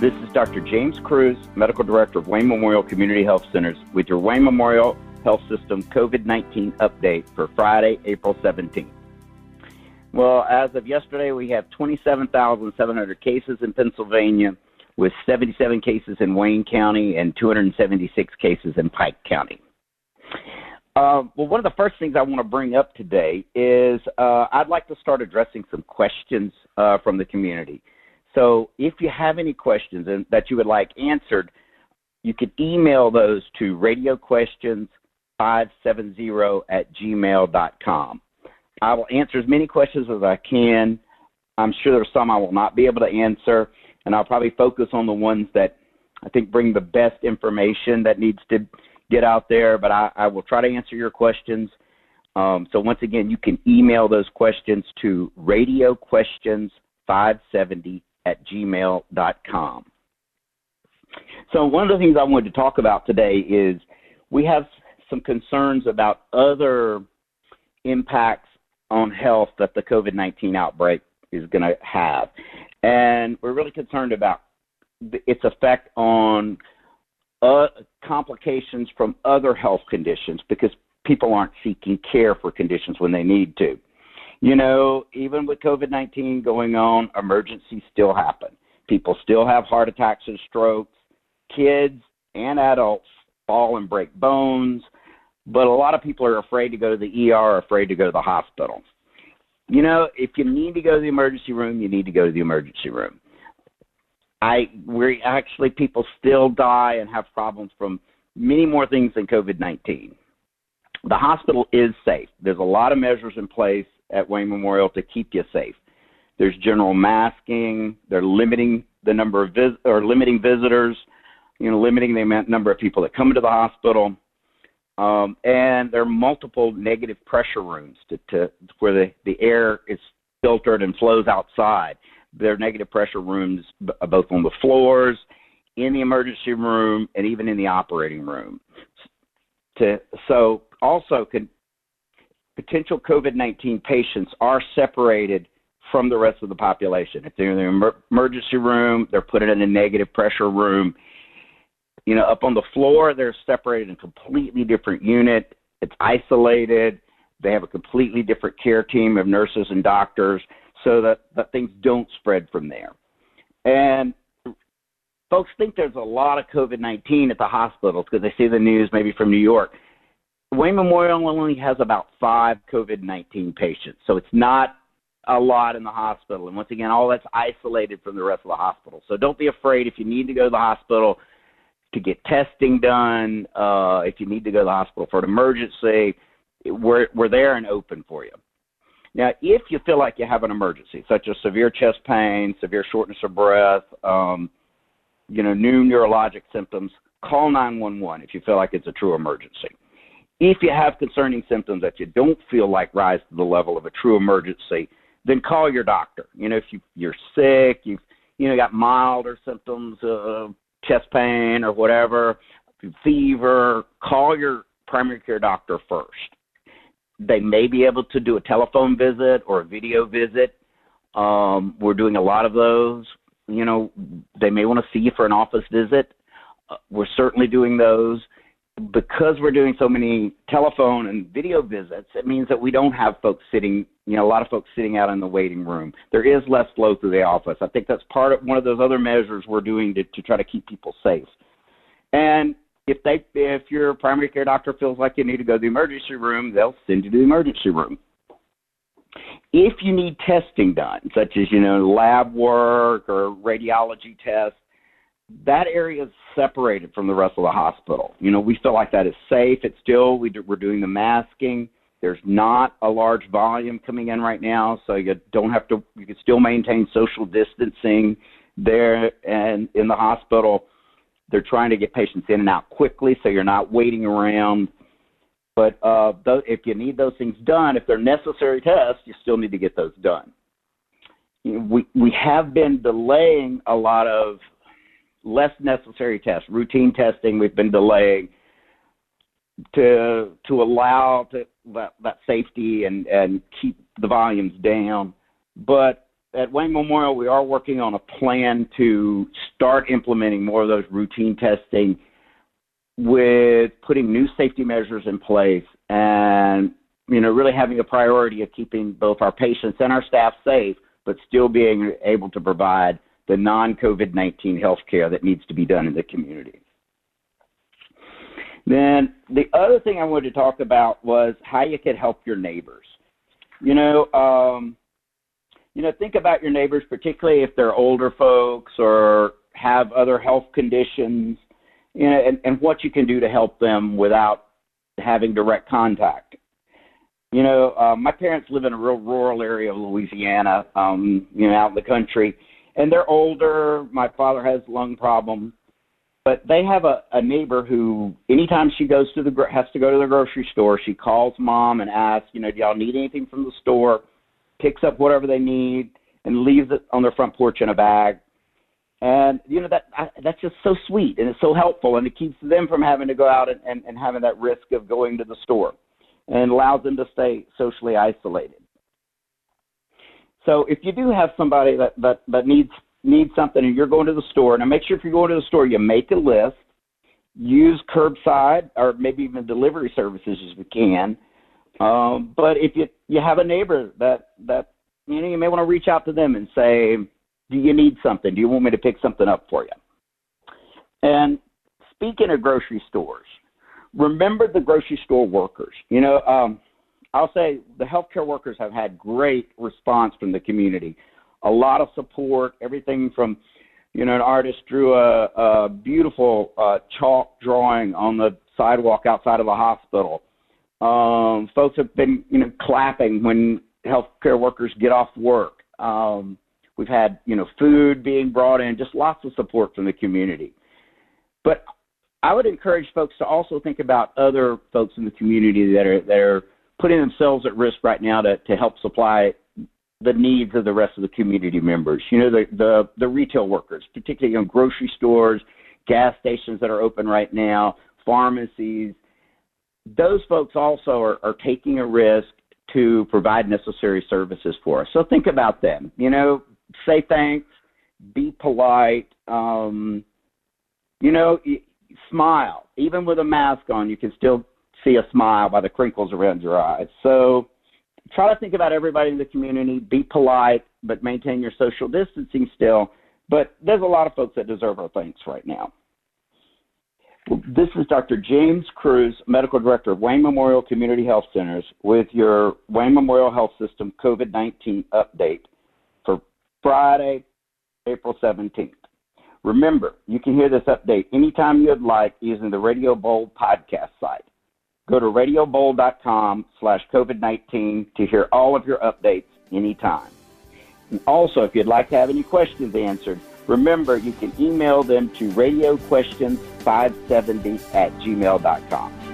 This is Dr. James Cruz, Medical Director of Wayne Memorial Community Health Centers, with your Wayne Memorial Health System COVID 19 update for Friday, April 17th. Well, as of yesterday, we have 27,700 cases in Pennsylvania, with 77 cases in Wayne County and 276 cases in Pike County. Uh, well, one of the first things I want to bring up today is uh, I'd like to start addressing some questions uh, from the community. So if you have any questions that you would like answered, you can email those to radioquestions570 at gmail.com. I will answer as many questions as I can. I'm sure there are some I will not be able to answer, and I'll probably focus on the ones that I think bring the best information that needs to get out there, but I, I will try to answer your questions. Um, so once again, you can email those questions to radioquestions570 at gmail.com. So, one of the things I wanted to talk about today is we have some concerns about other impacts on health that the COVID 19 outbreak is going to have. And we're really concerned about its effect on uh, complications from other health conditions because people aren't seeking care for conditions when they need to. You know, even with COVID 19 going on, emergencies still happen. People still have heart attacks and strokes. Kids and adults fall and break bones. But a lot of people are afraid to go to the ER afraid to go to the hospital. You know, if you need to go to the emergency room, you need to go to the emergency room. I we actually people still die and have problems from many more things than COVID nineteen. The hospital is safe. There's a lot of measures in place at Wayne Memorial to keep you safe. There's general masking. They're limiting the number of vis- or limiting visitors. You know, limiting the amount number of people that come into the hospital. Um, and there are multiple negative pressure rooms to, to where the, the air is filtered and flows outside. There are negative pressure rooms b- both on the floors, in the emergency room, and even in the operating room. To, so also can potential COVID 19 patients are separated from the rest of the population. If they're in the emergency room, they're put in a negative pressure room. You know, up on the floor, they're separated in a completely different unit. It's isolated. They have a completely different care team of nurses and doctors so that, that things don't spread from there. And folks think there's a lot of COVID 19 at the hospitals because they see the news maybe from New York. Wayne Memorial only has about five COVID 19 patients, so it's not a lot in the hospital. And once again, all that's isolated from the rest of the hospital. So don't be afraid if you need to go to the hospital to get testing done, uh, if you need to go to the hospital for an emergency, we're, we're there and open for you. Now, if you feel like you have an emergency, such as severe chest pain, severe shortness of breath, um, you know, new neurologic symptoms, call 911 if you feel like it's a true emergency. If you have concerning symptoms that you don't feel like rise to the level of a true emergency, then call your doctor. You know, if you, you're sick, you've you know got milder symptoms of chest pain or whatever, fever, call your primary care doctor first. They may be able to do a telephone visit or a video visit. Um, we're doing a lot of those. You know, they may want to see you for an office visit. Uh, we're certainly doing those because we're doing so many telephone and video visits, it means that we don't have folks sitting, you know, a lot of folks sitting out in the waiting room. There is less flow through the office. I think that's part of one of those other measures we're doing to, to try to keep people safe. And if they, if your primary care doctor feels like you need to go to the emergency room, they'll send you to the emergency room. If you need testing done, such as you know lab work or radiology tests, that area is separated from the rest of the hospital. You know, we feel like that is safe. It's still we do, we're doing the masking. There's not a large volume coming in right now, so you don't have to. You can still maintain social distancing there and in the hospital. They're trying to get patients in and out quickly, so you're not waiting around. But uh, th- if you need those things done, if they're necessary tests, you still need to get those done. You know, we we have been delaying a lot of less necessary tests, routine testing we've been delaying to to allow to, that, that safety and and keep the volumes down. But at Wayne Memorial, we are working on a plan to start implementing more of those routine testing with putting new safety measures in place and you know really having a priority of keeping both our patients and our staff safe but still being able to provide the non-covid-19 health care that needs to be done in the community. Then the other thing i wanted to talk about was how you could help your neighbors. You know um, you know think about your neighbors particularly if they're older folks or have other health conditions you know, and, and what you can do to help them without having direct contact. You know, uh, my parents live in a real rural area of Louisiana, um, you know, out in the country, and they're older. My father has lung problems, but they have a, a neighbor who, anytime she goes to the has to go to the grocery store, she calls mom and asks, you know, do y'all need anything from the store? Picks up whatever they need and leaves it on their front porch in a bag and you know that that's just so sweet and it's so helpful and it keeps them from having to go out and, and, and having that risk of going to the store and allows them to stay socially isolated so if you do have somebody that that, that needs needs something and you're going to the store now make sure if you're going to the store you make a list use curbside or maybe even delivery services as we can um, but if you you have a neighbor that that you know you may want to reach out to them and say do you need something? Do you want me to pick something up for you? And speaking of grocery stores, remember the grocery store workers. You know, um, I'll say the healthcare workers have had great response from the community. A lot of support, everything from, you know, an artist drew a, a beautiful uh, chalk drawing on the sidewalk outside of a hospital. Um, folks have been, you know, clapping when healthcare workers get off work. Um, We've had, you know, food being brought in, just lots of support from the community. But I would encourage folks to also think about other folks in the community that are that are putting themselves at risk right now to, to help supply the needs of the rest of the community members. You know, the the, the retail workers, particularly in grocery stores, gas stations that are open right now, pharmacies. Those folks also are, are taking a risk to provide necessary services for us. So think about them. You know, say thanks, be polite. Um, you know, smile. Even with a mask on, you can still see a smile by the crinkles around your eyes. So try to think about everybody in the community. Be polite, but maintain your social distancing still. But there's a lot of folks that deserve our thanks right now. This is Dr. James Cruz, Medical Director of Wayne Memorial Community Health Centers, with your Wayne Memorial Health System COVID 19 update. For Friday, April 17th. Remember, you can hear this update anytime you'd like using the Radio Bold podcast site. Go to radiobold.com slash COVID-19 to hear all of your updates anytime. And also, if you'd like to have any questions answered, remember you can email them to radioquestions570 at gmail.com.